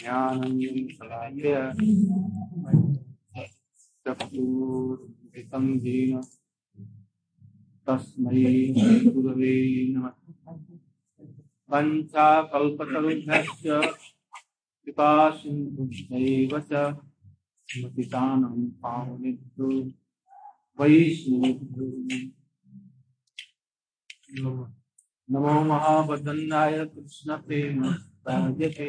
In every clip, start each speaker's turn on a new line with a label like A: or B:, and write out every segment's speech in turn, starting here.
A: ज्ञानञ्जनशलाकय चक्षुरुन्मिलितं येन तस्मै गुरवे नमः पञ्चाकल्पतरुभ्यश्च कृपा सिन्धुभ्यैव च पतितानं पावनेभ्यो वैष्णवेभ्यो नमो महावदन्नाय कृष्णप्रेमप्राजते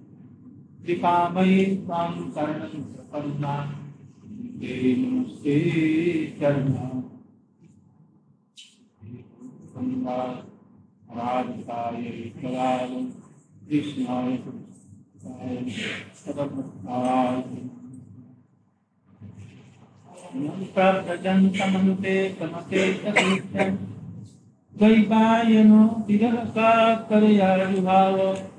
A: कृपामयी त्वां शरणं प्रपन्ना ते नमस्ते चरणा राधिकाय कराय कृष्णाय प्रजन्तमनुते कमते कृष्ण द्वैपायनो विरहकाकरयायुभाव पुत्रेति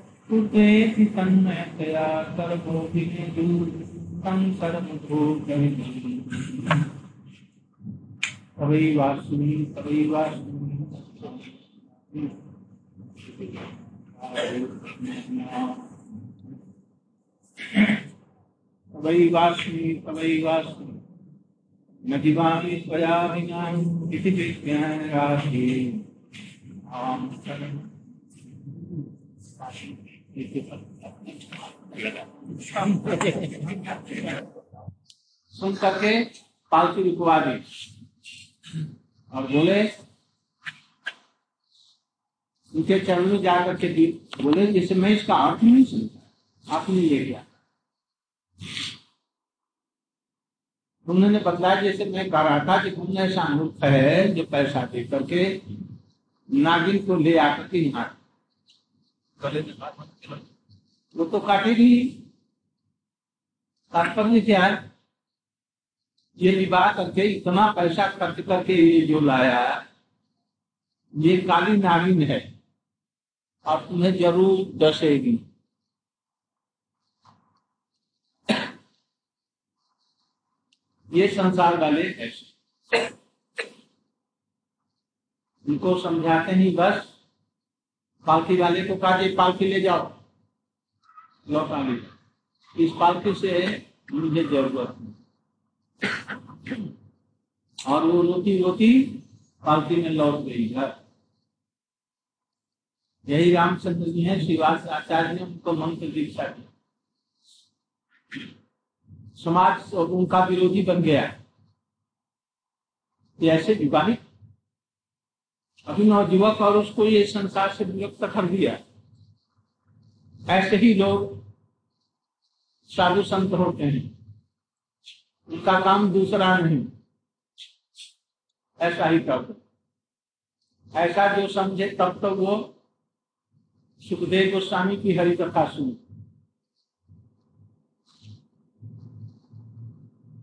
A: तन्मयतया सर्वोभिने दूतं सर्वभूतमिति तवै वासुनि तवै वासुनि तवै वासुनि तवै वासुनि न जीवामि त्वया विना इति विज्ञानराशि आं शरणं इति सुन करके पालतू रुकवा दी। और बोले, उनके चरण में जाकर के दी। बोले जैसे मैं इसका अर्थ नहीं सुनता आपने ये क्या उन्होंने बताया, जैसे मैं कह रहा था कि तुमने ऐसा अनुभव है, जो पैसा दे करके नागिन को ले आकर के यहाँ वो तो काटेगी तात्पर्य क्या है? ये विवाह करके इतना पैसा खर्च करके ये जो लाया ये काली नागिन है। और तुम्हें ज़रूर दसेगी ये संसार वाले ऐसे उनको समझाते ही बस। पालकी वाले को कहा पालकी ले जाओ। लौटा ले इस पालकी से मुझे ज़रूरत और वो रोती रोती पालकी में लौट गई घर। यही रामचंद्र जी हैं, श्रीवास आचार्य ने उनको मंत्र दीक्षा दी। समाज उनका विरोधी बन गया। ऐसे विवाहित अभिनव युवक और उसको ये संसार से विरक्त कर दिया ऐसे ही लोग साधु संत होते हैं। उनका काम दूसरा नहीं। ऐसा ही कर ऐसा जो समझे तब तो वो सुखदेव गोस्वामी की हरि कथा सुनी।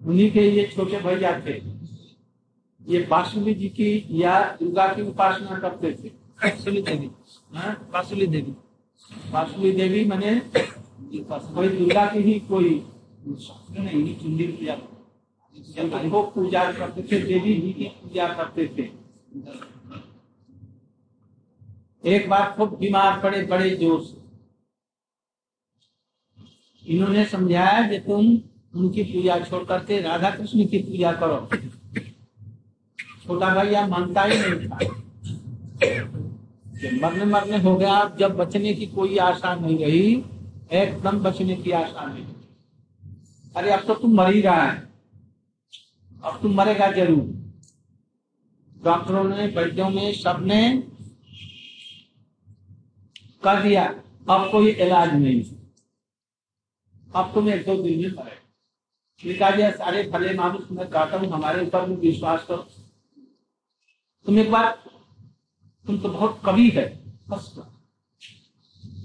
A: उन्हीं के ये छोटे भैया थे। ये बासुली जी की या दुर्गा की उपासना करते थे?
B: बासुली देवी। बासुली देवी।
A: बासुली देवी मैंने कोई दुर्गा की ही कोई नहीं चुंडी पूजा वो पूजा करते थे देवी जी की पूजा करते थे। एक बार खूब बीमार पड़े बड़े ज़ोर से। इन्होंने समझाया कि तुम उनकी पूजा छोड़ करके राधा कृष्ण की पूजा करो। छोटा भैया मानता ही नहीं था। मरने मरने हो गया जब बचने की कोई आशा नहीं रही, एकदम बचने की आशा नहीं अरे, अब तो तुम मर ही रहा है। अब तुम मरेगा ज़रूर। डॉक्टरों ने, वैद्यों ने, सबने कर दिया। अब कोई इलाज नहीं। अब तुम एक दो दिन में मरे कहा सारे भले मानुष, मैं कहता हूँ हमारे ऊपर भी विश्वास करो। तुम एक बार, तुम तो बहुत कवि है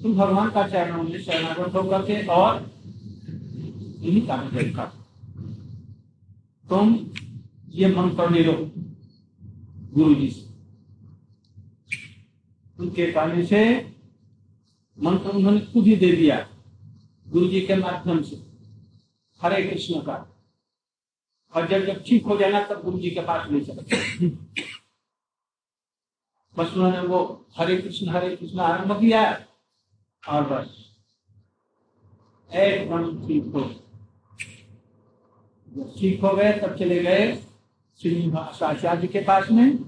A: तुम भगवान का चरणों में शरणागत होकर के और इन्हीं का कर तुम ये मंत्र ले लो गुरु जी से। उनके कहने से मंत्र उन्होंने खुद ही दे दिया गुरु जी के माध्यम से, हरे कृष्ण का। और जब जब ठीक हो जाना, तब गुरु जी के पास ले चले बस उन्होंने वो हरे कृष्ण हरे कृष्ण आरंभ किया और बस। एक मन ठीक हो। ठीक हो गए, तब चले गए श्रीनिवास आचार्य के पास में।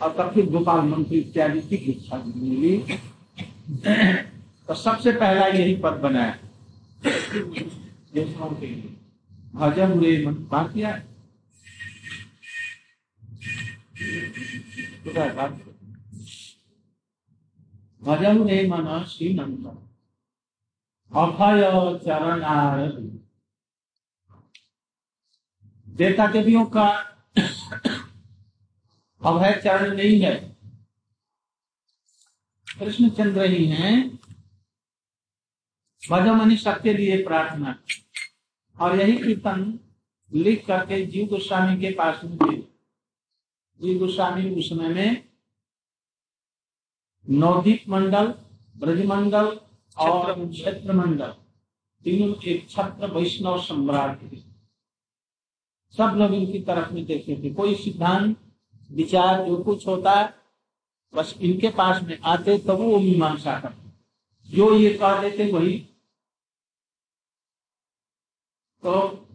A: और तब फिर गोपाल मंत्री इत्यादि की दीक्षा मिली। तो सबसे पहला यही पद बनाया भजन रे मन बात किया भजन रे मन श्रीनंद अभय चरण देवता देवियों का अभय चरण नहीं है कृष्णचंद्र ही हैं भजमनी सबके लिए प्रार्थना और यही कीर्तन लिख करके जीव गोस्वामी के पास में जीव गोस्वामी उस समय में नवदीप मंडल ब्रजमंडल और क्षेत्र मंडल तीनों एक छत्र वैष्णव सम्राट थे। सब लोग इनकी तरफ़ में देखते थे। कोई सिद्धांत विचार जो कुछ होता है बस इनके पास में आते तो वो मीमांसा करते। जो ये कह देते वही। तो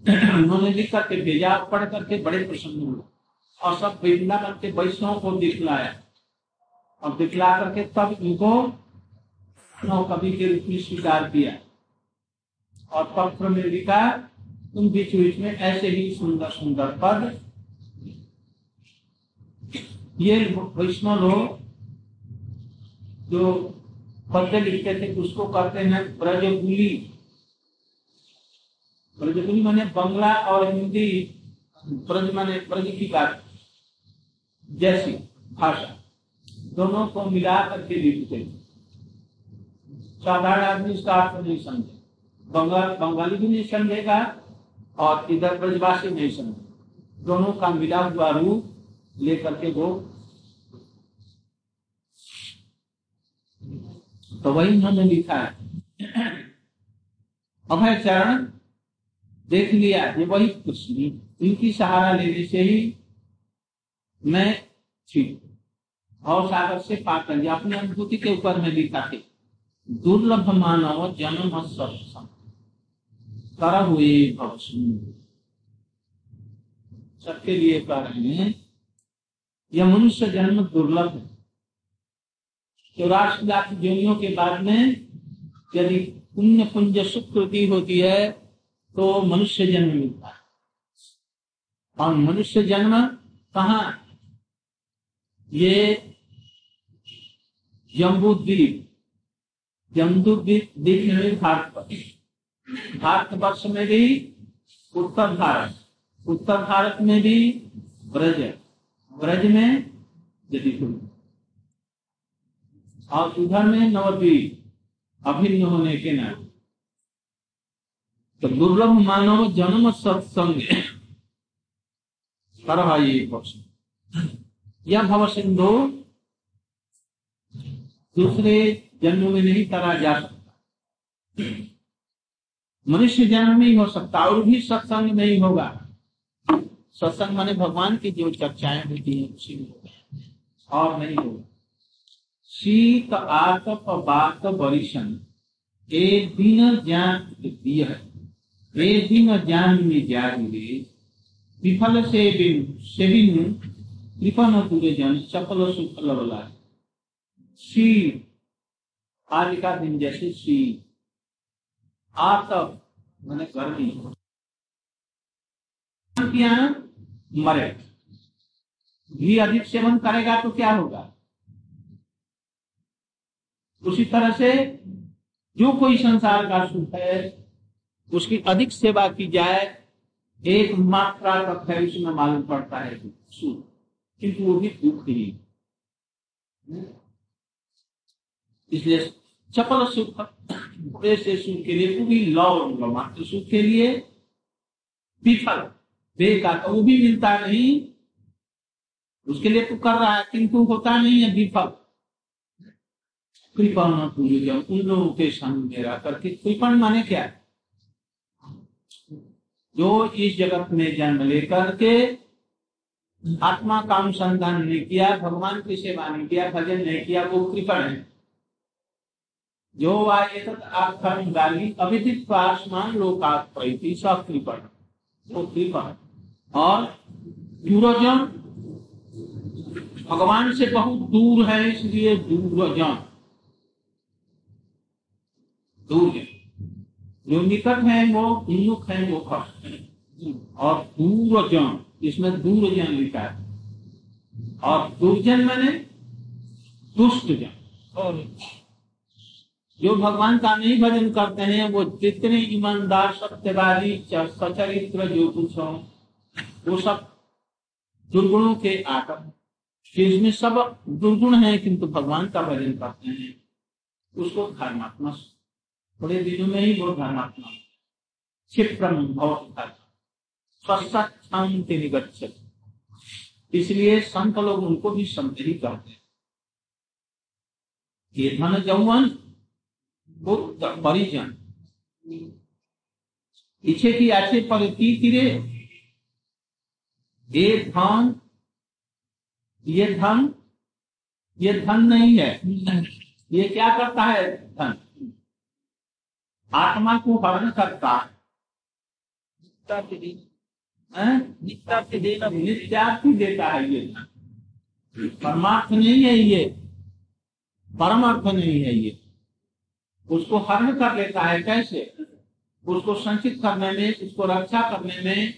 A: उन्होंने लिख करके भेजा पढ़ करके बड़े प्रसन्न हुए और सब वृंदावन के वैष्णव को दिखलाया। और दिखला करके तब इनको कवि के रूप में स्वीकार किया। और पत्र में लिखा उन बीच बीच में ऐसे ही सुंदर सुंदर पद। ये वैष्णव लोग जो पद्य लिखते थे, उसको कहते हैं ब्रजगुली। ब्रजगुली माने बंगला और हिंदी ब्रज माने ब्रज की बात, जैसी भाषा। दोनों को मिला करके लिखते साधारण आदमी इसका अर्थ नहीं समझे। बंगाल, बंगाली भी नहीं समझेगा और इधर ब्रजवासी नहीं समझे दोनों का मिला हुआ रूप लेकर के वो तो वही उन्होंने लिखा है। अभय चरण, देख लिया ये वही कृष्ण इनकी सहारा लेने से ही मैं ठीक और सागर से पार कर पाकर अपनी अनुभूति के ऊपर में लिखा थे दुर्लभ मानव जन्म कर हुए सबके लिए कह रहे हैं यह मनुष्य जन्म दुर्लभ है। चौरासी लाख जोनियों के बाद में यदि पुण्य पुंज सुकृति होती है तो मनुष्य जन्म मिलता है। और मनुष्य जन्म कहा? ये जम्बू द्वीप जम्बू द्वीप में भारत पर भारत वर्ष में भी उत्तर भारत। उत्तर भारत में भी ब्रज। ब्रज में यदि और उधर में नवद्वीप। अभिन्न होने के नाम। तो दुर्लभ मानव जन्म सत्संग। पक्ष यह भव सिंधु दूसरे जन्म में नहीं तरा जा सकता। मनुष्य जन्म में ही हो सकता और भी सत्संग नहीं होगा। सत्संग माने भगवान की जो चर्चाएँ होती है, उसी में होगा। और नहीं होगा। शीत आतप, बात, बरिशन ए दिन ज्ञान दिय ए दिन ज्ञान में जागे विफल से बिन सेबिन कृपन तुरे जन, चपल सुफल वाला शीत आज का दिन जैसे शीत आतप मैंने गर्मी मरे। घी अधिक सेवन करेगा तो क्या होगा? उसी तरह से जो कोई संसार का सुख है, उसकी अधिक सेवा की जाए एक मात्रा तक है उसमें मालूम पड़ता है सुख। किंतु वो भी दुख ही। इसलिए चपल सुख ऐसे सुख के लिए पूरी लौ मात्र सुख के लिए विफल बेका तो वो भी मिलता नहीं। उसके लिए तो कर रहा है, किंतु होता नहीं है विफल। कृपण पूरी उन लोगों के संग मेरा करके कृपण माने क्या? जो इस जगत में जन्म लेकर के आत्मा का अनुसंधान नहीं किया, भगवान की सेवा नहीं किया, भजन नहीं किया, वो कृपण है। जो आखन गाली, अविदित पासमान लोकात सब कृपण वो कृपण और दूरजन भगवान से बहुत दूर है, इसलिए दूरजन दूर है। जो निकट है, वो उन्मुख है, वो कष्ट और दूरजन इसमें दूरजन लिखा है। और दुर्जन मैंने दुष्ट जन जो भगवान का नहीं भजन करते हैं, वो जितने ईमानदार, सत्यवादी सचरित्र जो कुछ हो, वो सब दुर्गुणों के आकर जिसमें सब दुर्गुण है, किंतु भगवान का भजन करते हैं। उसको धर्मात्मा, थोड़े दिनों में ही वो धर्मात्मा। क्षिप्रम शांति निगत इसलिए संत लोग उनको भी संत ही कहते हैं। ये धन जौवन परिजन की आछे पर तीरे ये धन ये धन ये धन नहीं है। ये क्या करता है? धन। आत्मा को हरण करता नित्यार्थी देता है ये धन। परमार्थ नहीं है ये। परमार्थ नहीं है ये। उसको हरण कर लेता है। कैसे? उसको संचित करने में, उसको रक्षा करने में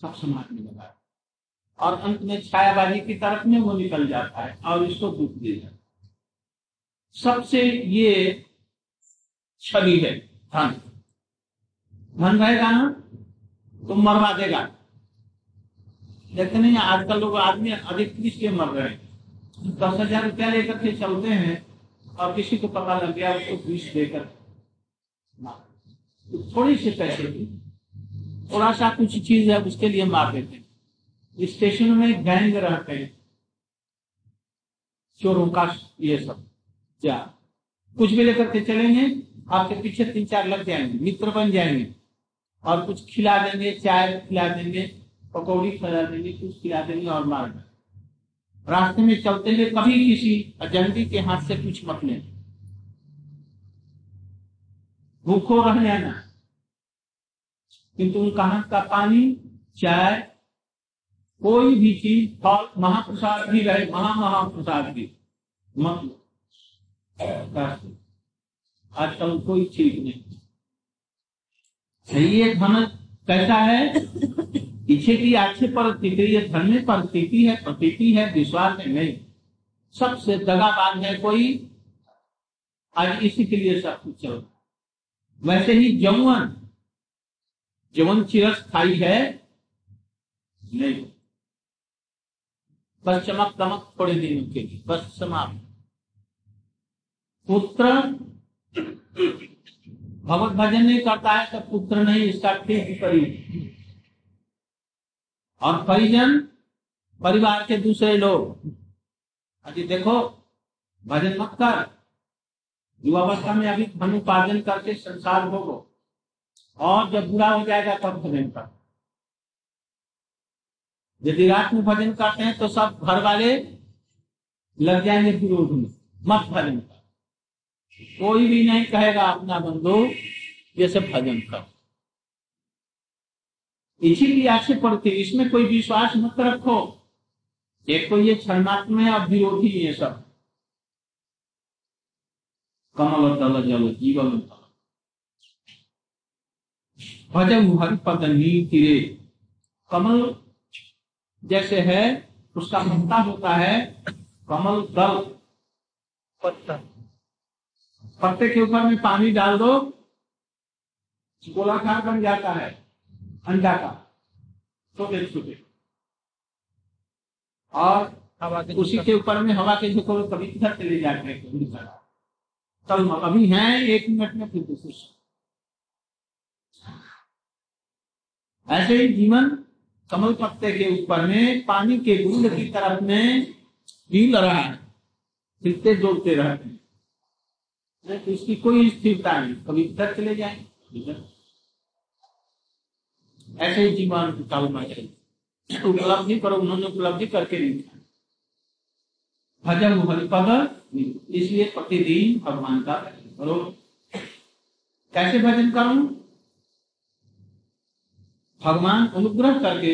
A: सब समाज में लगा और अंत में छायाबाजी की तरफ़ में वो निकल जाता है और इसको दुख दे जाता है। सबसे ये छवि है धन। धन रहेगा ना? तो मरवा देगा। देखते नहीं, आजकल लोग आदमी अधिक किस के मर रहे हैं? दस हज़ार रुपया लेकर के चलते हैं। और किसी को पता लग गया, उसको बीस देकर। तो थोड़ी सी पैसे की थोड़ा सा कुछ चीज़ है उसके लिए मार देते हैं स्टेशन में गैंग रहते हैं। चोरों का ये सब। क्या? कुछ भी लेकर के चलेंगे, आपके पीछे तीन चार लग जाएँगे, मित्र बन जाएँगे। और कुछ खिला देंगे, चाय खिला देंगे, पकौड़ी खिला देंगे, कुछ खिला देंगे और मार देंगे। रास्ते में चलते हुए कभी किसी अजंबी के हाथ से कुछ मत लेना भूखो रह जाना। किंतु उनका हाथ का पानी, चाय, कोई भी चीज़, फल, महाप्रसाद भी रहे महा महाप्रसाद भी। मत आजकल कोई चीज़ नहीं। ये धन कैसा है? पीछे की आक्षेप पर ये धन में प्रतीति है प्रतीति है, विश्वास में नहीं। सबसे दगाबाज है कोई, आज इसी के लिए सब कुछ चल वैसे ही जमुन जवन चिरस्थाई है, नहीं। बस चमक दमक थोड़े दिन के लिए, बस समाप्त। पुत्र, भगवत भजन नहीं करता है तो पुत्र नहीं, इसका ठीक विपरीत और परिजन, परिवार के दूसरे लोग। अभी देखो, भजन मत कर। युवावस्था में अभी धन उपार्जन करके संसार भोगो। और जब बुरा हो जाएगा तब भजन कर। यदि रात में भजन करते हैं तो सब घर वाले लग जाएँगे विरोध में। मत भजन कर। कोई भी नहीं कहेगा अपना बंधु, जैसे भजन कर। इसीलिए आक्षेप पड़ती इसमें कोई विश्वास मत रखो। एक तो ये क्षणात्म है और विरोधी ये सब। कमल तल जल जीवन भजन हरिपद नीतिरे कमल जैसे है उसका पत्ता होता है कमल दल
B: पत्ता।
A: पत्ते के ऊपर में पानी डाल दो गोलाकार बन जाता है। अंडा का। छोटे छोटे और
B: हवा के
A: उसी के ऊपर में हवा के झोंकों में कभी इधर चले जाते हैं कभी कल अभी हैं एक मिनट में फिर दूसरे ऐसे ही जीवन कमल पत्ते के ऊपर में पानी के बूंद की तरफ़ में हिल रहा है। हिलते जोड़ते रहते हैं। तो इसकी कोई स्थिरता नहीं। कभी इधर चले जाए? इधर। ऐसे ही जीवन की चाहिए उपलब्धि पर उन्होंने उपलब्धि करके नहीं दिखाई। भजन हरिपद इसलिए प्रतिदिन भगवान का भजन करो। कैसे भजन करूँ? भगवान अनुग्रह करके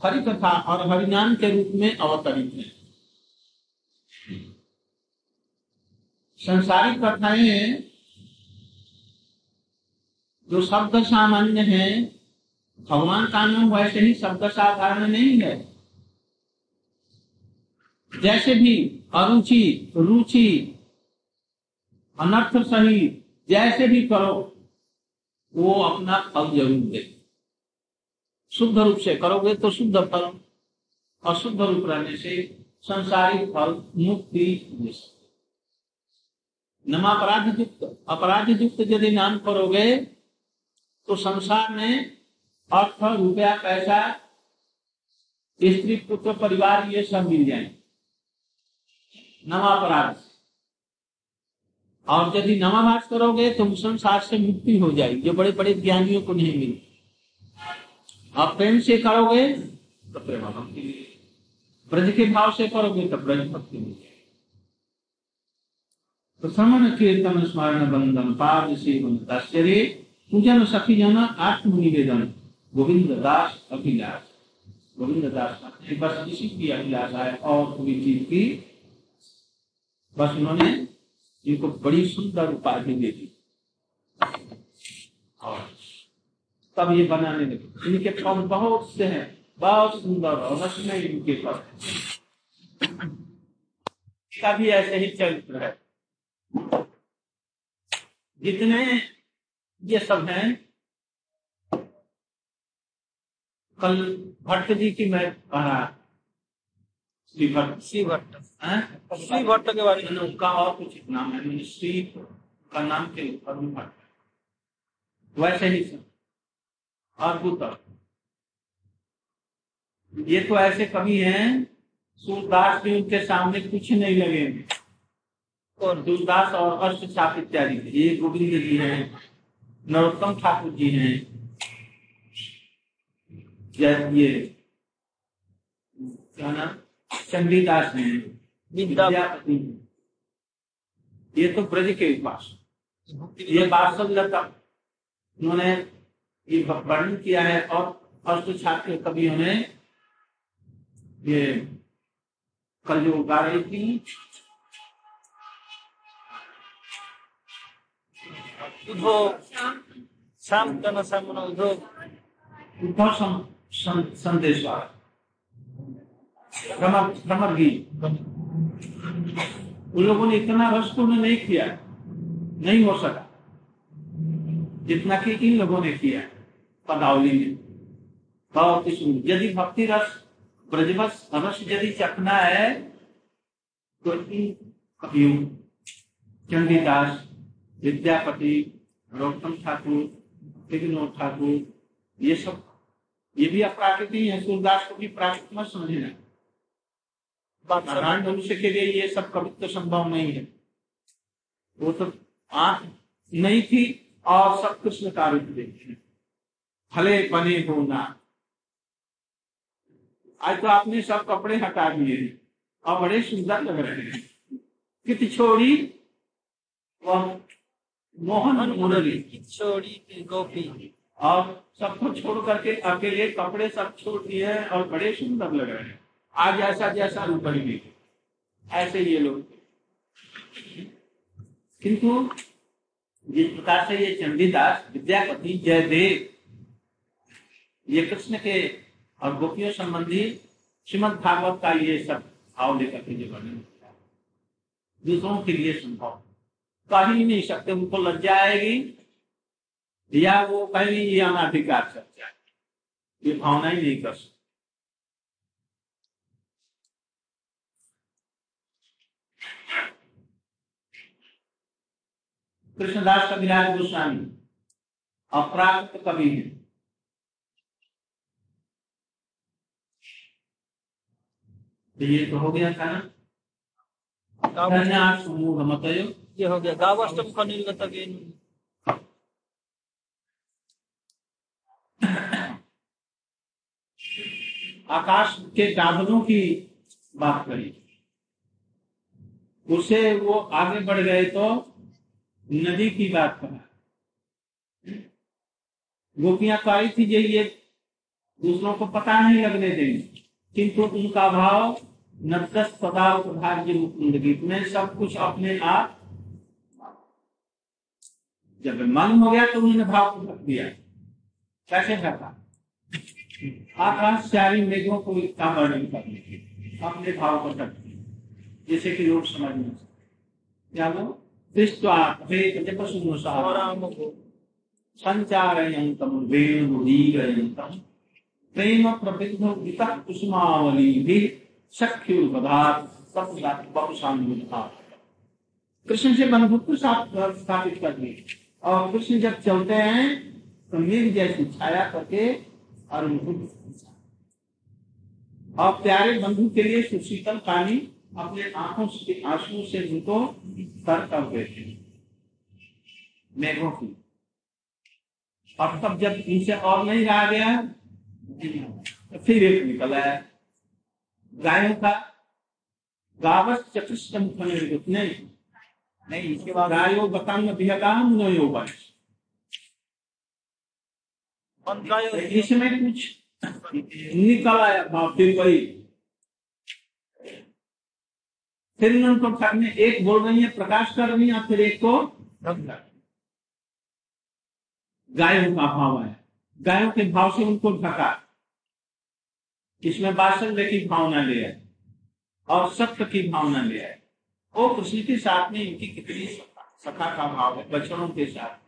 A: हरि कथा और हरिनाम के रूप में अवतरित है। संसारिक कथाएँ जो शब्द सामान्य है भगवान का नाम वैसे ही शब्द साधारण नहीं है। जैसे भी अरुचि, रुचि, अनर्थ सही, जैसे भी करो, वो अपना फल ज़रूर दे। शुद्ध रूप से करोगे तो शुद्ध फल, अशुद्ध रूप रहने से संसारिक फल मुक्ति सकते। नमापराध युक्त अपराध युक्त यदि नाम करोगे तो संसार में अर्थ रुपया, पैसा, स्त्री, पुत्र, परिवार, ये सब मिल जाए। नवापराध और यदि नवाभाष करोगे तो संसार से मुक्ति हो जाएगी। जो बड़े बड़े ज्ञानियों को नहीं मिली। आप प्रेम से करोगे तो प्रेम भक्ति ब्रज के भाव से करोगे तो ब्रज भक्ति मिलेगी। तो श्रवण कीर्तन, स्मरण, बंधन, पाद से पूजन, सखी जन आत्म निवेदन गोविंद दास अभिलाष। गोविंद दास बस इसी की अभिलाषा है और कोई चीज़ की बस उन्होंने इनको बड़ी सुंदर उपाधि दे दी। और तब ये बनाने लगे। इनके फल बहुत से हैं, बहुत सुंदर और रसमय इनके फल का भी ऐसे ही चरित्र है। जितने ये सब हैं कल भट्ट जी की मैं पढ़ा श्री भट्ट
B: श्री भट्ट श्री भट्ट के बारे में।
A: उनका और कुछ नाम है मैंने श्री का नाम के ऊपर भट्ट। वैसे ही सब अद्भुत ये तो ऐसे कवि हैं सूरदास भी उनके सामने कुछ नहीं लगेंगे और दूरदास और अष्ट छाप इत्यादि। ये गोविंद जी हैं नरोत्तम ठाकुर जी हैं। या क्या नाम? चंडीदास हैं। विद्यापति ये तो ब्रज के उपास ये बादशाह लता। उन्होंने ये वर्णन किया है और अष्ट छात्र कवियों ने ये कल जो गा रही थी
B: उद्धव शाम तन सामन उद्धव।
A: उद्धव सं- सं- संदेश भ्रमर भ्रमर गीत उन लोगों ने इतना रसपूर्ण नहीं किया, नहीं हो सका, जितना कि इन लोगों ने किया पदावली में। बहुत सुंदर यदि भक्ति रस ब्रजवस रस यदि चखना है तो इन कवियों चंडीदास, विद्यापति रोक्तम ठाकुर, विघ्नोद ठाकुर, ये सब ये भी अप्राकृति है सूरदास को भी प्राकृत मत समझना। नारायण मनुष्य के लिए ये सब कवित्व संभव नहीं है। वो तो आँख नहीं थी और सब कृष्ण का रूप देखे भले बने हो ना। आज तो आपने सब कपड़े हटा दिए और बड़े सुंदर लग रहे हैं। कित छोड़ी वह मोहन मुरली
B: छोड़ी गोपी
A: और सबको छोड़ करके अकेले कपड़े सब छोड़ दिए हैं और बड़े सुंदर लग रहे हैं। आज ऐसा जैसा ऊपर भी ऐसे ये लोग किंतु जिस प्रकार से ये चंडीदास विद्यापति जयदेव, ये कृष्ण के और गोपियों संबंधी श्रीमद भागवत का ये सब भाव लेकर के जो वर्णन दूसरों के लिए संभव। कह ही नहीं सकते, उनको लज्जा आएगी। या वो कहेंगे ये अनाधिकार चर्चा है ये भावना ही नहीं कर सकते। कृष्णदास कविराज गोस्वामी अप्राकृत कवि है। तो ये तो हो गया था ना। धन्यात् समूह मतयो
B: ये हो गया। गावष्टम का निर्गत गेन
A: आकाश के गाभनों की बात करी। उसे वो आगे बढ़ गए तो नदी की बात करा। गोपियाँ कही थी जे ये दूसरों को पता नहीं लगने देंगे किंतु उनका भाव नदस पदार्थ भाग्य मुकुंद गीत में सब कुछ अपने आप जब मन हो गया तो उन्होंने भाव को रख दिया। कैसे ढका आकाश चारी मेघों को इतना वर्णन करने के अपने भाव को दिया जैसे कि लोग समझ नहीं सकते। क्या वो? संचारयन्तम वेणुदीरयन्तम प्रेम वितः कृष्ण से सा- स्थापित कर दी और कृष्ण जब चलते हैं तो मेघ जैसी छाया करके और उनको और प्यारे बंधु के लिए सुशीतल पानी अपने आँखों से, आंसुओं से उनको तर कर देते मेघों की और तब जब इनसे और नहीं रहा गया तो फिर एक निकल आया गायों का गावस चतुष्टम निर्गत नहीं नहीं, इसके बाद गायो बतांग वंश
B: मंत्राय
A: तो इसमें कुछ निकल आया फिर वही फिर उनको ठगने एक बोल रही है प्रकाश कर रही है फिर एक को गायों का भाव है। गायों के भाव से उनको ढका। इसमें बात्सल्य की भावना ले आए और सत्य की भावना ले आए। वो कृष्ण के साथ में इनकी कितनी सखा सखा का भाव है बछड़ों के साथ।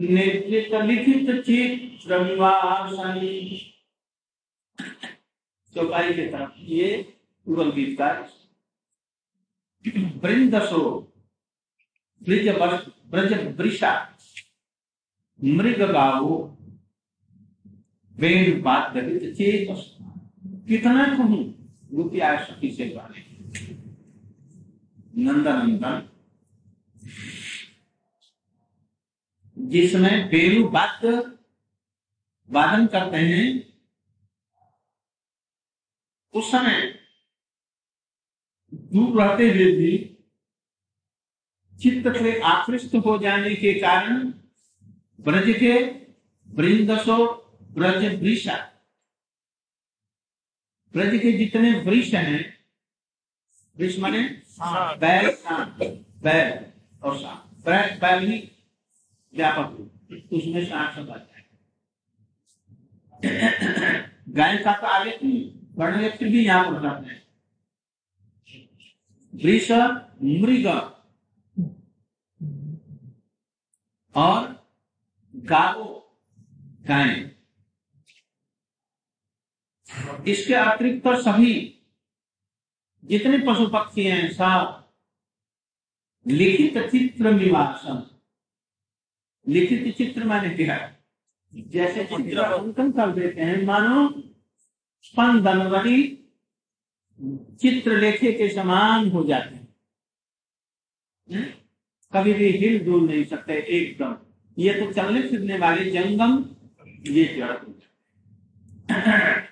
A: वेणुवाद्यहृतचेतसयारा दन्तदृष्टकमलार्जितकर्णा नेत्रितलिखित चित्रनिवासनी चौपाई के तरफ़ ये युगल गीत का वृंदसो ब्रज ब्रज वृषा मृग गावो बात दलित चेत कितना कहूँ गोपिया सखी से नंदनंदन जिसमें बेलू वाद्य वादन करते हैं उस समय दूर रहते हुए भी चित्त से आकृष्ट हो जाने के कारण ब्रज के वृंदसो ब्रज वृषा ब्रज के जितने वृक्ष हैं वृक्ष माने। बैल बैल और बैल ही व्यापक रूप, उसमें सांप सब आता है। गाय का तो आगे वर्ण व्यक्ति भी यहाँ पर जाते हैं। वृष मृग और गावो गाय। इसके अतिरिक्त तो सभी जितने पशु पक्षी हैं सब लिखित चित्र निवासन लिखित चित्र माने क्या? है जैसे चित्र अंकन कर देते हैं मानो स्पंदन वाली चित्र लेखे के समान हो जाते हैं। हम्म? कभी भी हिल डुल नहीं सकते एकदम। ये तो चलने फिरने वाले जंगम ये जड़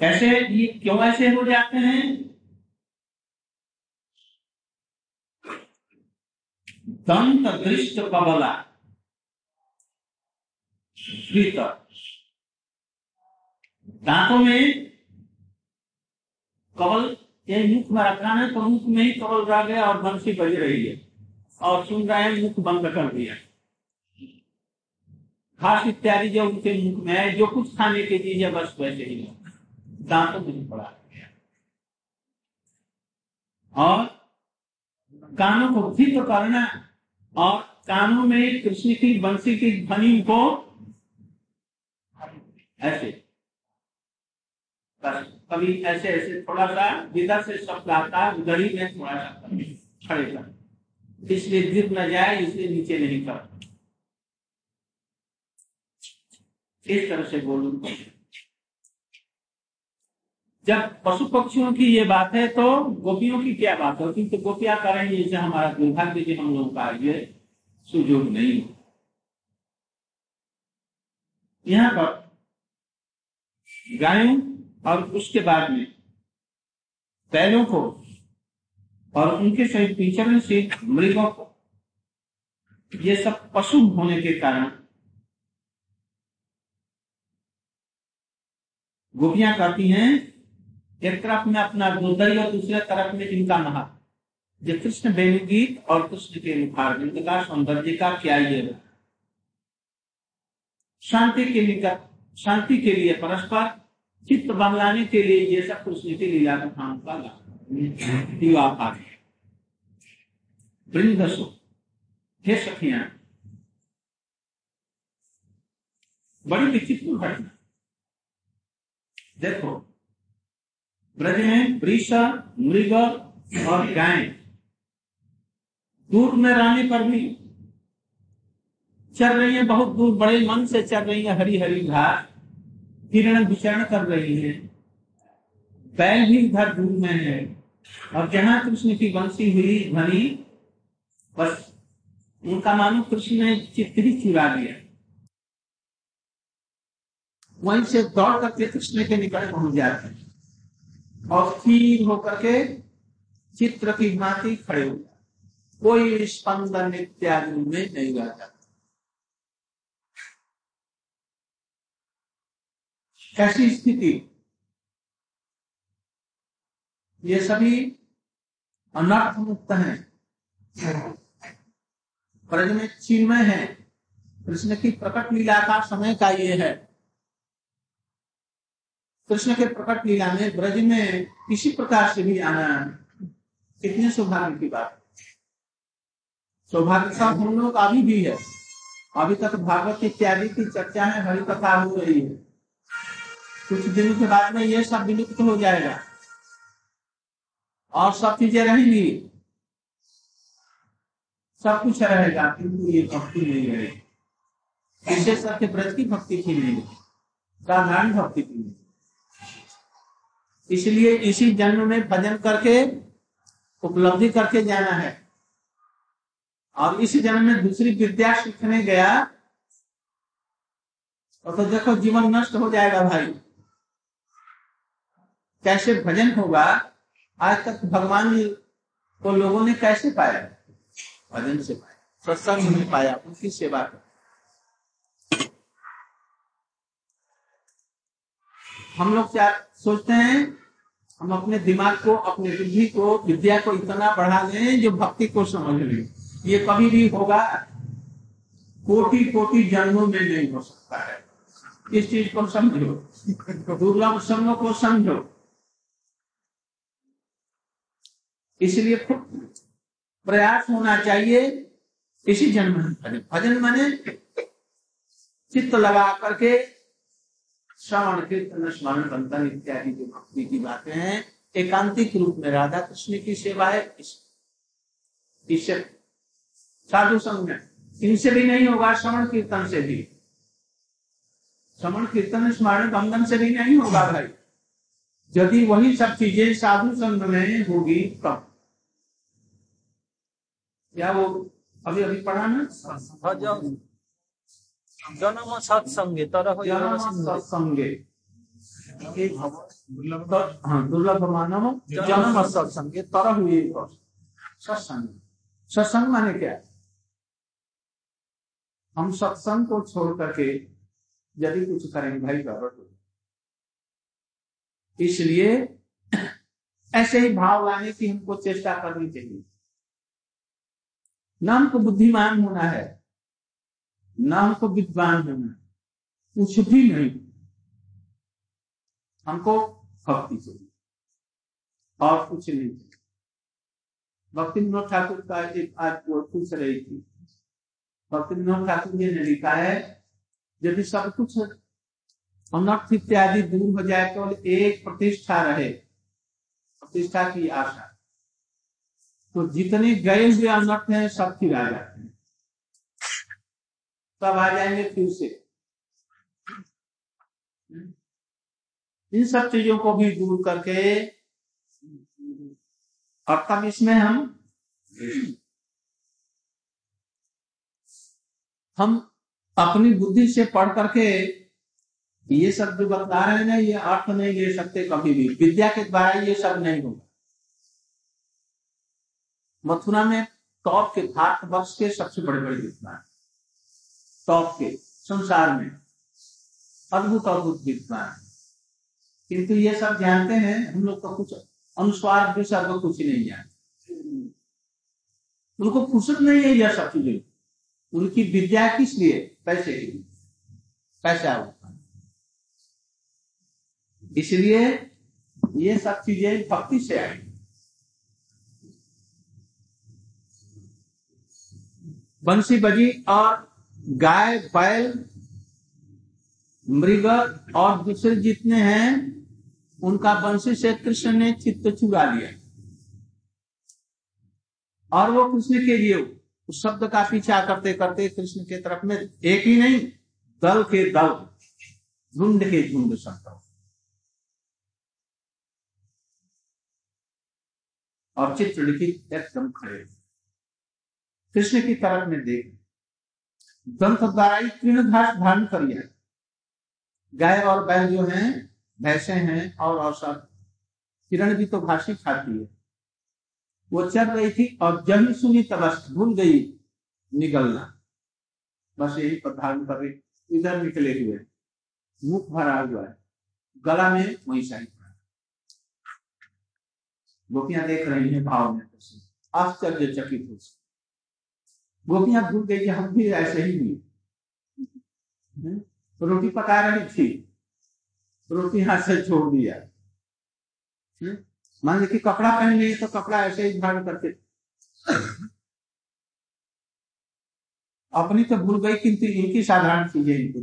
A: कैसे? ये क्यों ऐसे हो जाते हैं? दंत दृष्ट कबला श्रीत दांतों में कवल ये मुख में रखना है तो मुख में ही कवल रह गया और बंसी बज रही है। और सुन रहे हैं, मुख बंद कर दिया। घास इत्यादि जो उनके मुख में है, जो कुछ खाने की चीज़ है, बस वैसे ही। दांतों में पड़ा और कानों को ठीक करना और कानों में कृष्ण की, बंसी की ध्वनि को ऐसे। बस, कभी ऐसे ऐसे थोड़ा सा जिधर से शब्द आता है उधर में थोड़ा सा खड़े कर। इसलिए गिर न जाए, इसलिए नीचे नहीं कर। इस तरह से बोलूँ जब पशु पक्षियों की ये बात है तो गोपियों की क्या बात है? क्योंकि गोपियाँ करेंगे इसे हमारा दुर्भाग्य जी हम लोगों का ये सुजोग नहीं है। यहाँ पर गायों और उसके बाद में बैलों को और उनके सहित से मृगों को, ये सब पशु होने के कारण गोपियाँ कहती हैं एक तरफ़ में अपना गोदई और दूसरे तरफ़ में इनका महा जो कृष्ण गीत और कृष्ण के मुखारविंद का सौंदर्य का क्या ये है? शांति के लिए शांति के लिए परस्पर, चित्त बंगलाने के लिए ये सब कृष्ण की लीला का लाभ वृंदसो। हे सखियाँ। बड़ी विचित्र घटना। देखो ब्रज में वृष मृग और गाय दूर में रहने पर भी चल रही है, बहुत दूर बड़े मन से चल रही है हरी हरी घास। किरण विचरण कर रही है। बैल भी इधर दूर में है। और जहाँ कृष्ण की बंसी हुई ध्वनि, बस उनका मानो कृष्ण ने चित्त ही चिरा लिया। वहीं से दौड़ करके कृष्ण के निकट पहुँच जाते हैं। और स्थिर होकर के चित्र की भांति खड़े हो जाते कोई स्पंदन इत्यादि में नहीं जाता कैसी स्थिति? ये सभी अनर्थ मुक्त हैं। ब्रज में चिन्मय है। कृष्ण की प्रकट लीला का समय का ये है। कृष्ण के प्रकट लीला में ब्रज में किसी प्रकार से भी आना कितने सौभाग्य की बात सौभाग्य का हम लोग अभी भी है। अभी तक भागवत इत्यादि की चर्चा है हरी कथा हो रही है। कुछ दिनों के बाद में ये सब विलुप्त हो जाएगा। और सब चीज़ें रहेंगी। सब कुछ रहेगा, किंतु ये भक्ति नहीं रहेगी। विशेष करके ब्रज की भक्ति की नहीं। साधारण भक्ति की नहीं। इसलिए इसी जन्म में भजन करके, उपलब्धि करके जाना है। और इसी जन्म में दूसरी विद्या सीखने गया, और तो देखो जीवन नष्ट हो जाएगा भाई। कैसे भजन होगा? आज तक भगवान को लोगों ने कैसे पाया? भजन से पाया। सत्संग में पाया, उनकी सेवा कर हम लोग क्या सोचते हैं? हम अपने दिमाग को, अपने बुद्धि को, विद्या को इतना बढ़ा लें जो भक्ति को समझ लें। ये कभी भी होगा कोटि कोटि जन्मों में नहीं हो सकता है। इस चीज़ को समझो, दुर्लभ समों को समझो। इसलिए खूब प्रयास होना चाहिए, इसी जन्म भजन माने, चित्त लगा करके श्रवण कीर्तन स्मरण बंधन इत्यादि जो भक्ति की बातें हैं, एकांतिक रूप में राधा कृष्ण की सेवा है इससे साधु संग में। इनसे भी नहीं होगा श्रवण कीर्तन से भी। श्रवण कीर्तन, स्मरण, बंधन से भी नहीं होगा भाई। यदि वही सब चीज़ें साधु संघ में होगी तब क्या वो अभी अभी पढ़ा ना?
B: भजन जन्म सत्संगे तरह
A: जन्म सत्संगे। हाँ दुर्लभ मानव जन्म सत्संगे। तरह हुए सत्संग। सत्संग माने क्या? हम सत्संग को छोड़ करके यदि कुछ करेंगे भाई गड़बड़ हो इसलिए ऐसे ही भाव लाने की हमको चेष्टा करनी चाहिए। न हमको बुद्धिमान होना है। न हमको विद्वान होना कुछ भी नहीं। हमको भक्ति चाहिए। और कुछ नहीं चाहिए। भक्ति विनोद ठाकुर का एक आज पूछ रही थी। भक्ति विनोद ठाकुर जी ने लिखा है यदि सब कुछ अनर्थ इत्यादि दूर हो जाए तो एक प्रतिष्ठा रहे। प्रतिष्ठा की आशा। तो जितने गए हुए अनर्थ हैं सब आ जाते हैं। सब आ जाएँगे फिर से। इन सब चीज़ों को भी दूर करके और तब इसमें हम हम अपनी बुद्धि से पढ़ करके ये सब जो बता रहे हैं ना, ये अर्थ नहीं ले सकते कभी भी। विद्या के द्वारा ये सब नहीं होगा। मथुरा में टॉप के भारतवर्ष के सबसे बड़े बड़े विद्वान। टॉप के, संसार में। अद्भुत अद्भुत विद्वान। किंतु ये सब जानते हैं, हम लोग तो कुछ अनुस्वार विसर्ग कुछ नहीं जानते। उनको फुर्सत नहीं है यह सब चीज़ें। उनकी विद्या किस लिए? पैसे के लिए। पैसा होता इसलिए ये सब चीज़ें भक्ति से आई। बंसी बजी और गाय, बैल मृग और दूसरे जितने हैं, उनका बंसी से कृष्ण ने चित्त चुरा लिया। और वो कृष्ण के लिए, उस शब्द का पीछा करते करते कृष्ण के तरफ़ में एक ही नहीं, दल के दल, झुंड के झुंड शब्द और चित्र लिखित एकदम खड़े। कृष्ण की तरफ़ में देख दंत द्वारा ही तृण घास धारण करिए। गाय और बैल जो हैं, भैंसे हैं और औसत किरण भी तो ही खाती है। वो चल रही थी और जब सुनी तबस भूल गई निकलना बस यही पर धारण कर रही इधर निकले हुए। मुख भरा हुआ है। गला में वही पड़ा। गोपियाँ देख रही हैं भाव में आश्चर्य चकित हो गोपियाँ भूल गई कि हम भी ऐसे ही हुए। रोटी पका रही थी। रोटी हाथ से छोड़ दिया। मान लीजिए कपड़ा पहन लिए तो कपड़ा ऐसे ही धारण करके। अपनी तो भूल गई, किंतु इनकी साधारण चीज़ें इनको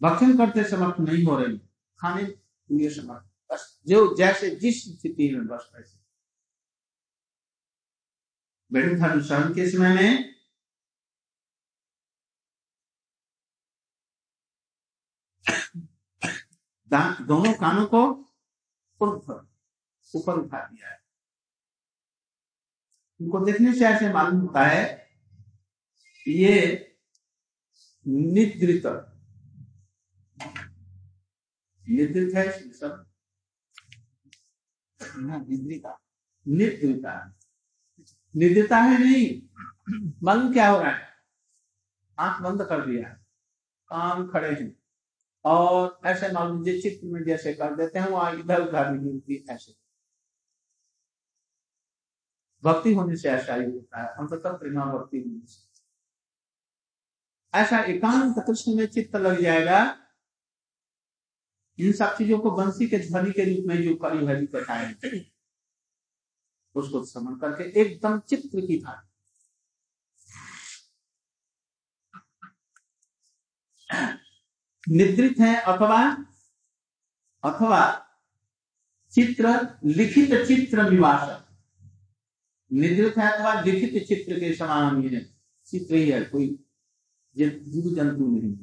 A: भक्षण करते समर्थ नहीं हो रही खाने लिए समर्थ जो जैसे जिस स्थिति में बस वैसे वेणुधर के समय में दोनों कानों को ऊपर उठा दिया है। उनको देखने से ऐसे मालूम होता है ये निद्रित निद्रित है सब निद्रिता। निद्रिता। निद्रिता है नहीं। मालूम क्या हो रहा है? आँख बंद कर दिया कान खड़े हैं। और ऐसे मान लीजिए चित्र में जैसे कर देते हैं वहाँ इधर उधर नहीं मिलती ऐसे। भक्ति होने से ऐसा ही होता है। अंततः प्रेमा भक्ति होने से। ऐसा एकांत कृष्ण में चित्त लग जाएगा इन सब चीज़ों को बंसी के ध्वनि के रूप में जो करी हरी कथाएँ उसको समझ करके एकदम चित्र की था निद्रित है अथवा अथवा चित्र, लिखित चित्र विवास निद्रित है अथवा लिखित चित्र के समान ही है। चित्र ही है, कोई जीव जंतु नहीं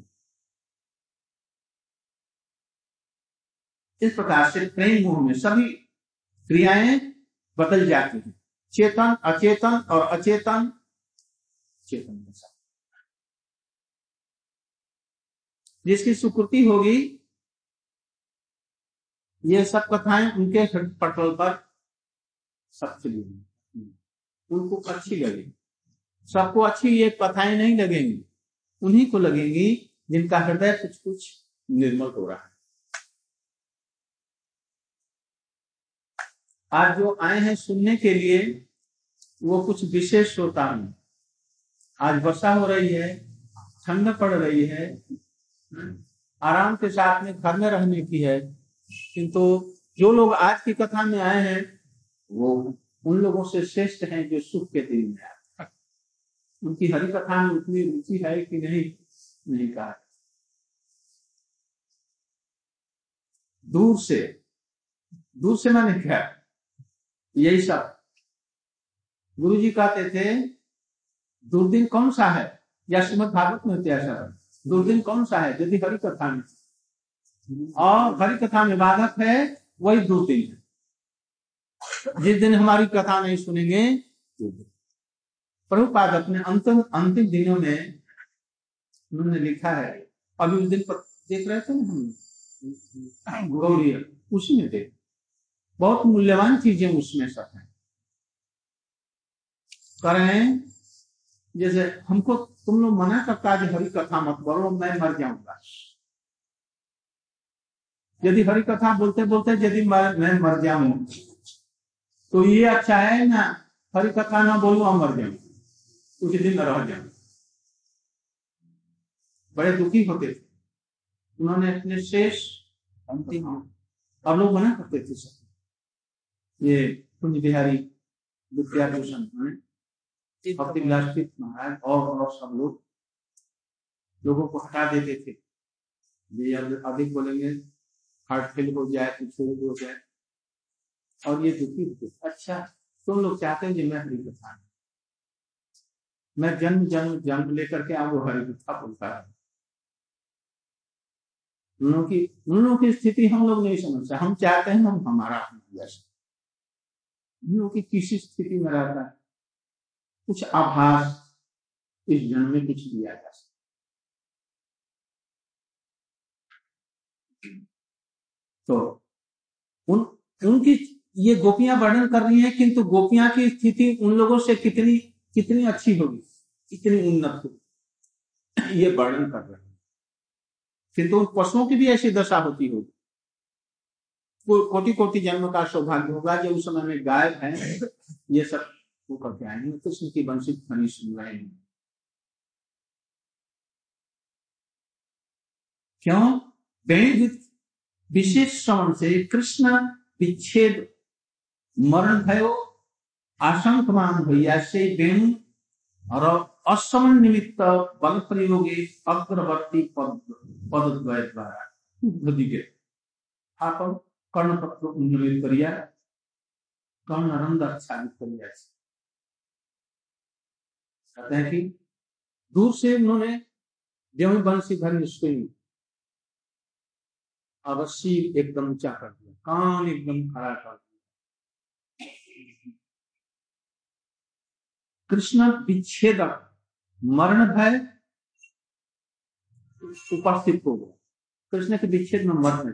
A: इस प्रकार से प्रेम मोह में सभी क्रियाएँ बदल जाती हैं। चेतन, अचेतन और अचेतन। चेतन जिसकी सुकृति होगी, ये सब कथाएँ उनके पटल पर सब चली उनको अच्छी लगेगी। सबको अच्छी ये कथाएँ नहीं लगेंगी। उन्हीं को लगेंगी जिनका हृदय कुछ कुछ निर्मल हो रहा है। आज जो आए हैं सुनने के लिए, वो कुछ विशेष श्रोता हैं। आज वर्षा हो रही है, ठंड पड़ रही है आराम के साथ में घर में रहने की है। किंतु जो लोग आज की कथा में आए हैं, वो उन लोगों से श्रेष्ठ हैं जो सुख के दिन में आए। उनकी हरि कथा में उतनी रुचि है कि नहीं नहीं कहा दूर से दूर से मैंने क्या यही सब। गुरु जी कहते थे, दुर्दिन कौन सा है? या श्रीमद भागवत में ऐसा? दुर्दिन कौन सा है? यदि हरि कथा में। और हरि कथा में बाधक है, वही दुर्दिन है। जिस दिन हमारी कथा नहीं सुनेंगे, प्रभुपाद अपने अंतिम अंतिम दिनों में उन्होंने लिखा है, अभी उस दिन पर देख रहे थे ना हम? गौरी, उसी में देख बहुत मूल्यवान चीज़ें उसमें सब है। करें, जैसे हमको, तुम लोग मना करता है हरी कथा मत बोलो, मैं मर जाऊँगा। यदि हरी कथा बोलते बोलते यदि मैं मर जाऊँ तो ये अच्छा है ना हरी कथा ना बोलू और मर जाऊँ कुछ दिन रह जाऊँ बड़े दुखी होते थे। उन्होंने अपने शेष अंतिम अब लोग मना करते थे सब। ये कुंज बिहारी विद्याभूषण भक्ति विलास महाराज और और सब लोग लोगों को हटा देते थे। ये अधिक बोलेंगे हार्ट फेल हो जाए कुछ हो जाए। और ये दुखी होते अच्छा। तुम लोग चाहते हैं कि मैं हरी कथा मैं जन्म जन्म जन्म लेकर के आप वो हरी कथा बोलता है उन लोगों की उन लोगों की स्थिति हम लोग नहीं समझते। हम चाहते हैं हम हमारा जैसे। लोगों की किसी स्थिति में रहता है। कुछ आभास इस जन्म में कुछ दिया जा सकता तो उन, उनकी ये गोपियाँ वर्णन कर रही हैं, किंतु गोपियाँ की स्थिति उन लोगों से कितनी कितनी अच्छी होगी? कितनी उन्नत होगी? ये वर्णन कर रहे हैं। किंतु उन पशुओं की भी ऐसी दशा होती होगी। कोटि कोटि जन्म का सौभाग्य होगा जो उस समय में गायब है। ये सब वो करके आएँगे कृष्ण की वंशित ध्वनि सुन रहे हैं। क्यों? वेद विशेष श्रवण से कृष्ण विच्छेद मरण भयो आशंकमान भैया से वेणु और अश्रवण निमित्त बल प्रयोगे अग्रवर्ती पद पद द्वारा। बुद्धि आप कर्णपत्र उन्नमित करिया कर्ण रंग आच्छादित करिया। कहते हैं कि दूर से उन्होंने गेहूँ बंसी भरी सुई अवश्य एकदम ऊँचा कर दिया, कान एकदम खड़ा कर दिया। कृष्ण विच्छेद, मरण भय उपस्थित हो गया। कृष्ण के विच्छेद में मरण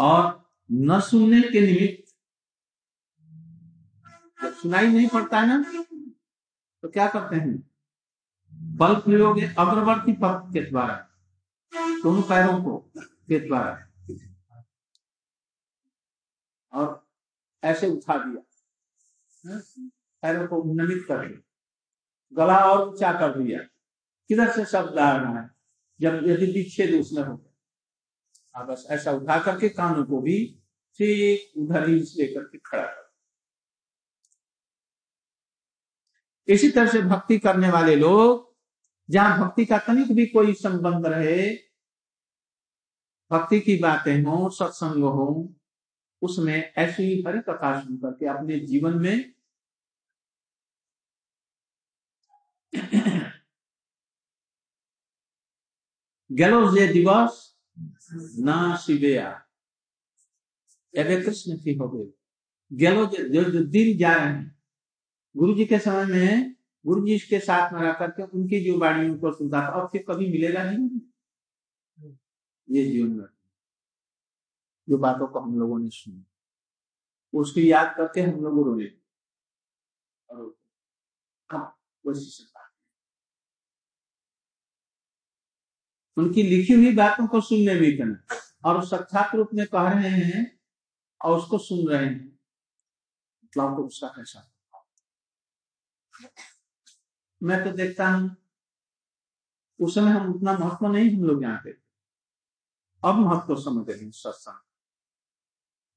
A: और न सुनने के निमित्त, जब सुनाई नहीं पड़ता है ना तो क्या करते हैं? बल प्रयोग अग्रवर्ती पद के द्वारा, दोनों पैरों को के द्वारा। और ऐसे उठा दिया, पैरों को उन्नमित कर दिया, गला और ऊँचा कर दिया। किधर से शब्द आ रहा है? जब यदि विच्छेद उसमें हो गया आप बस ऐसा उठा करके कानों को भी ठीक उधर ही लेकर के खड़ा कर इसी तरह से भक्ति करने वाले लोग, जहाँ भक्ति का तनिक भी कोई संबंध रहे, भक्ति की बातें हो, सत्संग हो, उसमें ऐसी हरि कथा सुन करके अपने जीवन में गलो दिवस না শিবেয়া এবে कृष्ण की हो गई गैलो जो, जो दिन जा रहे हैं गुरु जी के समय में गुरु जी के साथ में रह करके उनकी जो वाणियों को सुनता था अब फिर कभी मिलेगा नहीं ये जीवन में जो बातों को हम लोगों ने सुनी उसकी याद करके हम लोग रोए और हम कोशिश उनकी लिखी हुई बातों को सुनने भी करना और साक्षात रूप में कह रहे हैं और उसको सुन रहे हैं। मतलब तो उसका कैसा? मैं तो देखता हूँ, उस समय हम उतना महत्व नहीं हम लोग यहाँ पे। अब महत्व समझ रहे हैं सत्संग।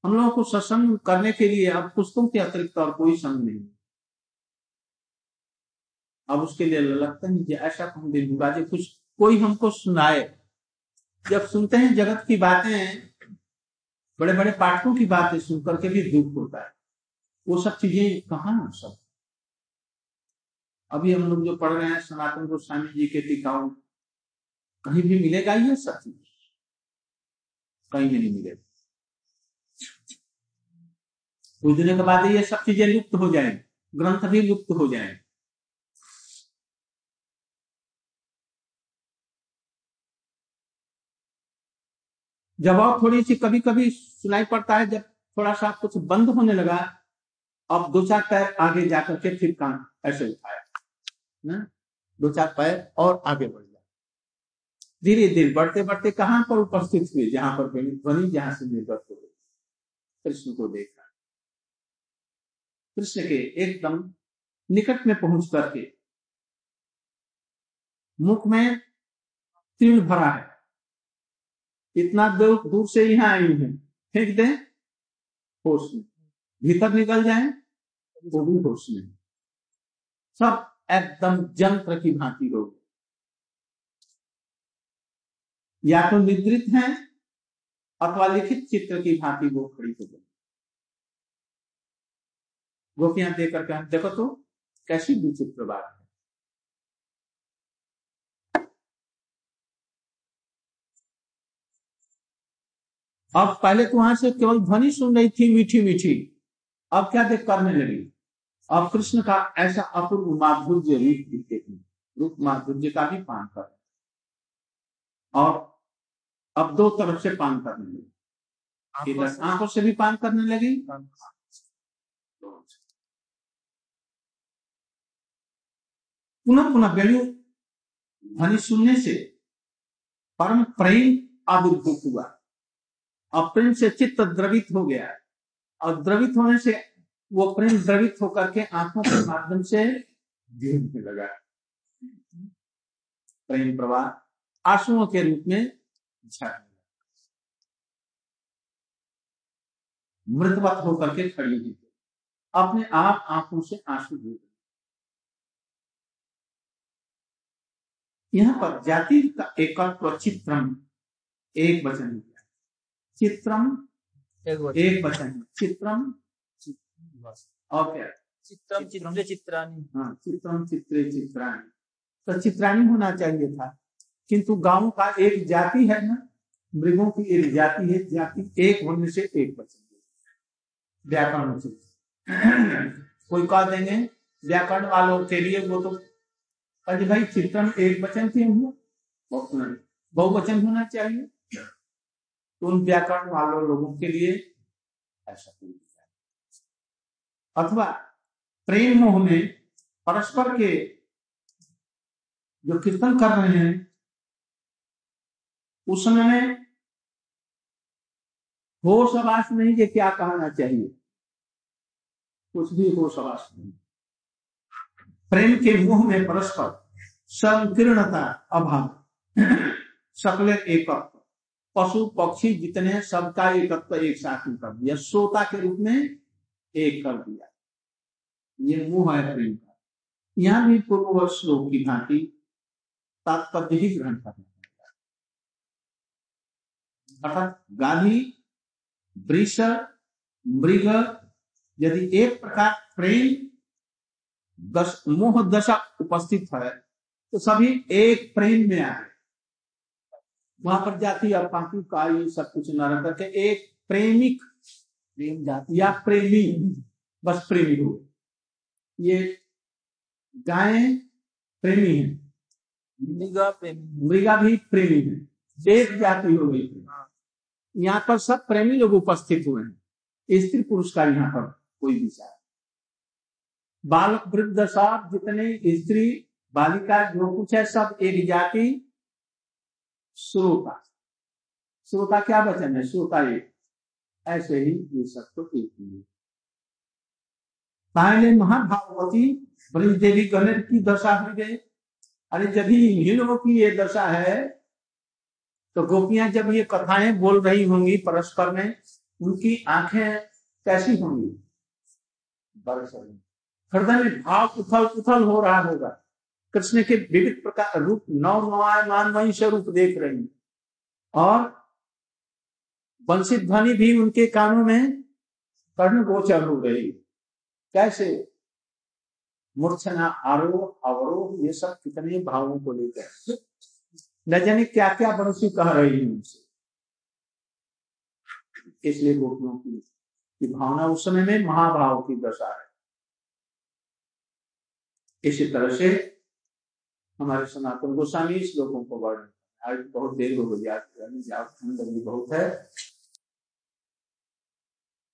A: हम लोगों को सत्संग करने के लिए अब पुस्तकों के अतिरिक्त और कोई संग नहीं। अब उसके लिए लगता है ऐसा हम दिन कुछ कोई हमको सुनाए। जब सुनते हैं जगत की बातें बड़े बड़े पाठकों की बातें सुन करके भी दुख होता है। वो सब चीज़ें कहा सब? अभी हम लोग जो पढ़ रहे हैं सनातन गोस्वामी जी के टीकाओं, कहीं भी मिलेगा ये सब चीज़? कहीं भी नहीं मिलेगा। कुछ दिनों के बाद ये सब चीज़ें लुप्त हो जाएँगी। ग्रंथ भी लुप्त हो जाएँगे। और थोड़ी सी कभी कभी सुनाई पड़ता है, जब थोड़ा सा कुछ बंद होने लगा, अब दो चार पैर आगे जाकर के फिर कान ऐसे उठाया, ना? दो चार पैर और आगे बढ़ गया। धीरे धीरे बढ़ते बढ़ते कहाँ पर उपस्थित हुए? जहाँ पर ध्वनि, जहाँ से निर्गत हो कृष्ण को देखा। कृष्ण के एकदम निकट में पहुँच करके मुख में तीर्ण भरा है। इतना दूर से यहाँ आई है। फेंक दे। होश में। भीतर निकल जाए वो भी होश में। सब एकदम जंत्र की भांति हो या तो निद्रित है, अथवा लिखित चित्र की भांति वो खड़ी हो गई गोपियाँ देख करके देखो तो कैसी विचित्र बात है अब पहले तो वहाँ से केवल ध्वनि सुन रही थी मीठी मीठी। अब क्या देख करने लगी? अब कृष्ण का ऐसा अपूर्व माधुर्य रूप दिखते थी। रूप माधुर्य का भी पान कर। और अब दो तरफ़ से पान करने लगी। आँखों से। भी पान करने लगी। पुनः पुनः वेणु ध्वनि सुनने से परम प्रेम आविर्भूत हुआ। और प्रेम से चित्त द्रवित हो गया है। और द्रवित होने से वो प्रेम द्रवित होकर के आँखों के माध्यम से गिरने लगा प्रेम प्रवाह आंसुओं के रूप में झड़ने मृतवत होकर के खड़ी हुई अपने आप आँखों से आँसू गिर यहाँ पर जाति का एकत्व चित्रम एक वचन चित्रम एक वचन चित्रम क्या
B: चित्रम चित्र चित्रानी
A: हाँ चित्रम चित्रे चित्रानी तो चित्रानी होना चाहिए था। किंतु गाँव का एक जाति है ना मृगों की एक जाति है जाति एक होने से एक वचन व्याकरण कोई कह देंगे व्याकरण वालों के लिए वो तो अरे भाई चित्रम एक वचन क्यों हुआ? बहुवचन होना चाहिए। उन व्याकरण वालों लोगों के लिए ऐसा कोई अथवा प्रेम मोह में परस्पर के जो कीर्तन कर रहे हैं उस समय में होश आवास नहीं कि क्या कहना चाहिए। कुछ भी होश आवास नहीं। प्रेम के मुँह में परस्पर संकीर्णता अभाव। सकल एकत्व पशु पक्षी जितने सबका एकत्व एक साथ में कर दिया। श्रोता के रूप में एक कर दिया। ये मुँह है प्रेम का। यहाँ भी पूर्व श्लोक की भांति तात्पर्य ही ग्रहण करना अर्थात गाधी वृष मृग, यदि एक प्रकार प्रेम दश मोह दशा उपस्थित है तो सभी एक प्रेम में आए वहाँ पर जाति और पापी का ये सब कुछ न रह करके एक प्रेमिक
B: प्रेम जाति
A: या प्रेमी बस प्रेमी हो। ये गाय प्रेमी है।
B: मृगा प्रेमी।
A: मृगा भी प्रेमी है। एक जाति हो गई।
B: हाँ।
A: यहाँ पर सब प्रेमी लोग उपस्थित हुए हैं। स्त्री पुरुष का यहाँ पर कोई विचार बालक वृद्ध सब जितने स्त्री बालिका जो कुछ है सब एक जाति श्रोता। श्रोता क्या वचन है? श्रोता एक। ऐसे ही ये सब तो एक ही पहले महाभागवती ब्रज देवी गणेश की दशा हो गई। अरे जब इन की ये दशा है तो गोपियाँ जब ये कथाएँ बोल रही होंगी परस्पर में, उनकी आँखें कैसी होंगी? बरस हृदय में भाव उथल उथल हो रहा होगा। कृष्ण के विविध प्रकार रूप नौ वही स्वरूप देख रही और वंशित ध्वनि भी उनके कानों में कर्ण गोचर हो रही कैसे? मूर्छना, आरोह, अवरोह, ये सब कितने भावों को लेकर। न जाने क्या क्या बंशी कह रही है उनसे? इसलिए गोपियों की की भावना उस समय में महाभाव की दशा है। इसी तरह से हमारे सनातन गोस्वामी लोगों को वर्णन आज बहुत देर हो गई आज बहुत है।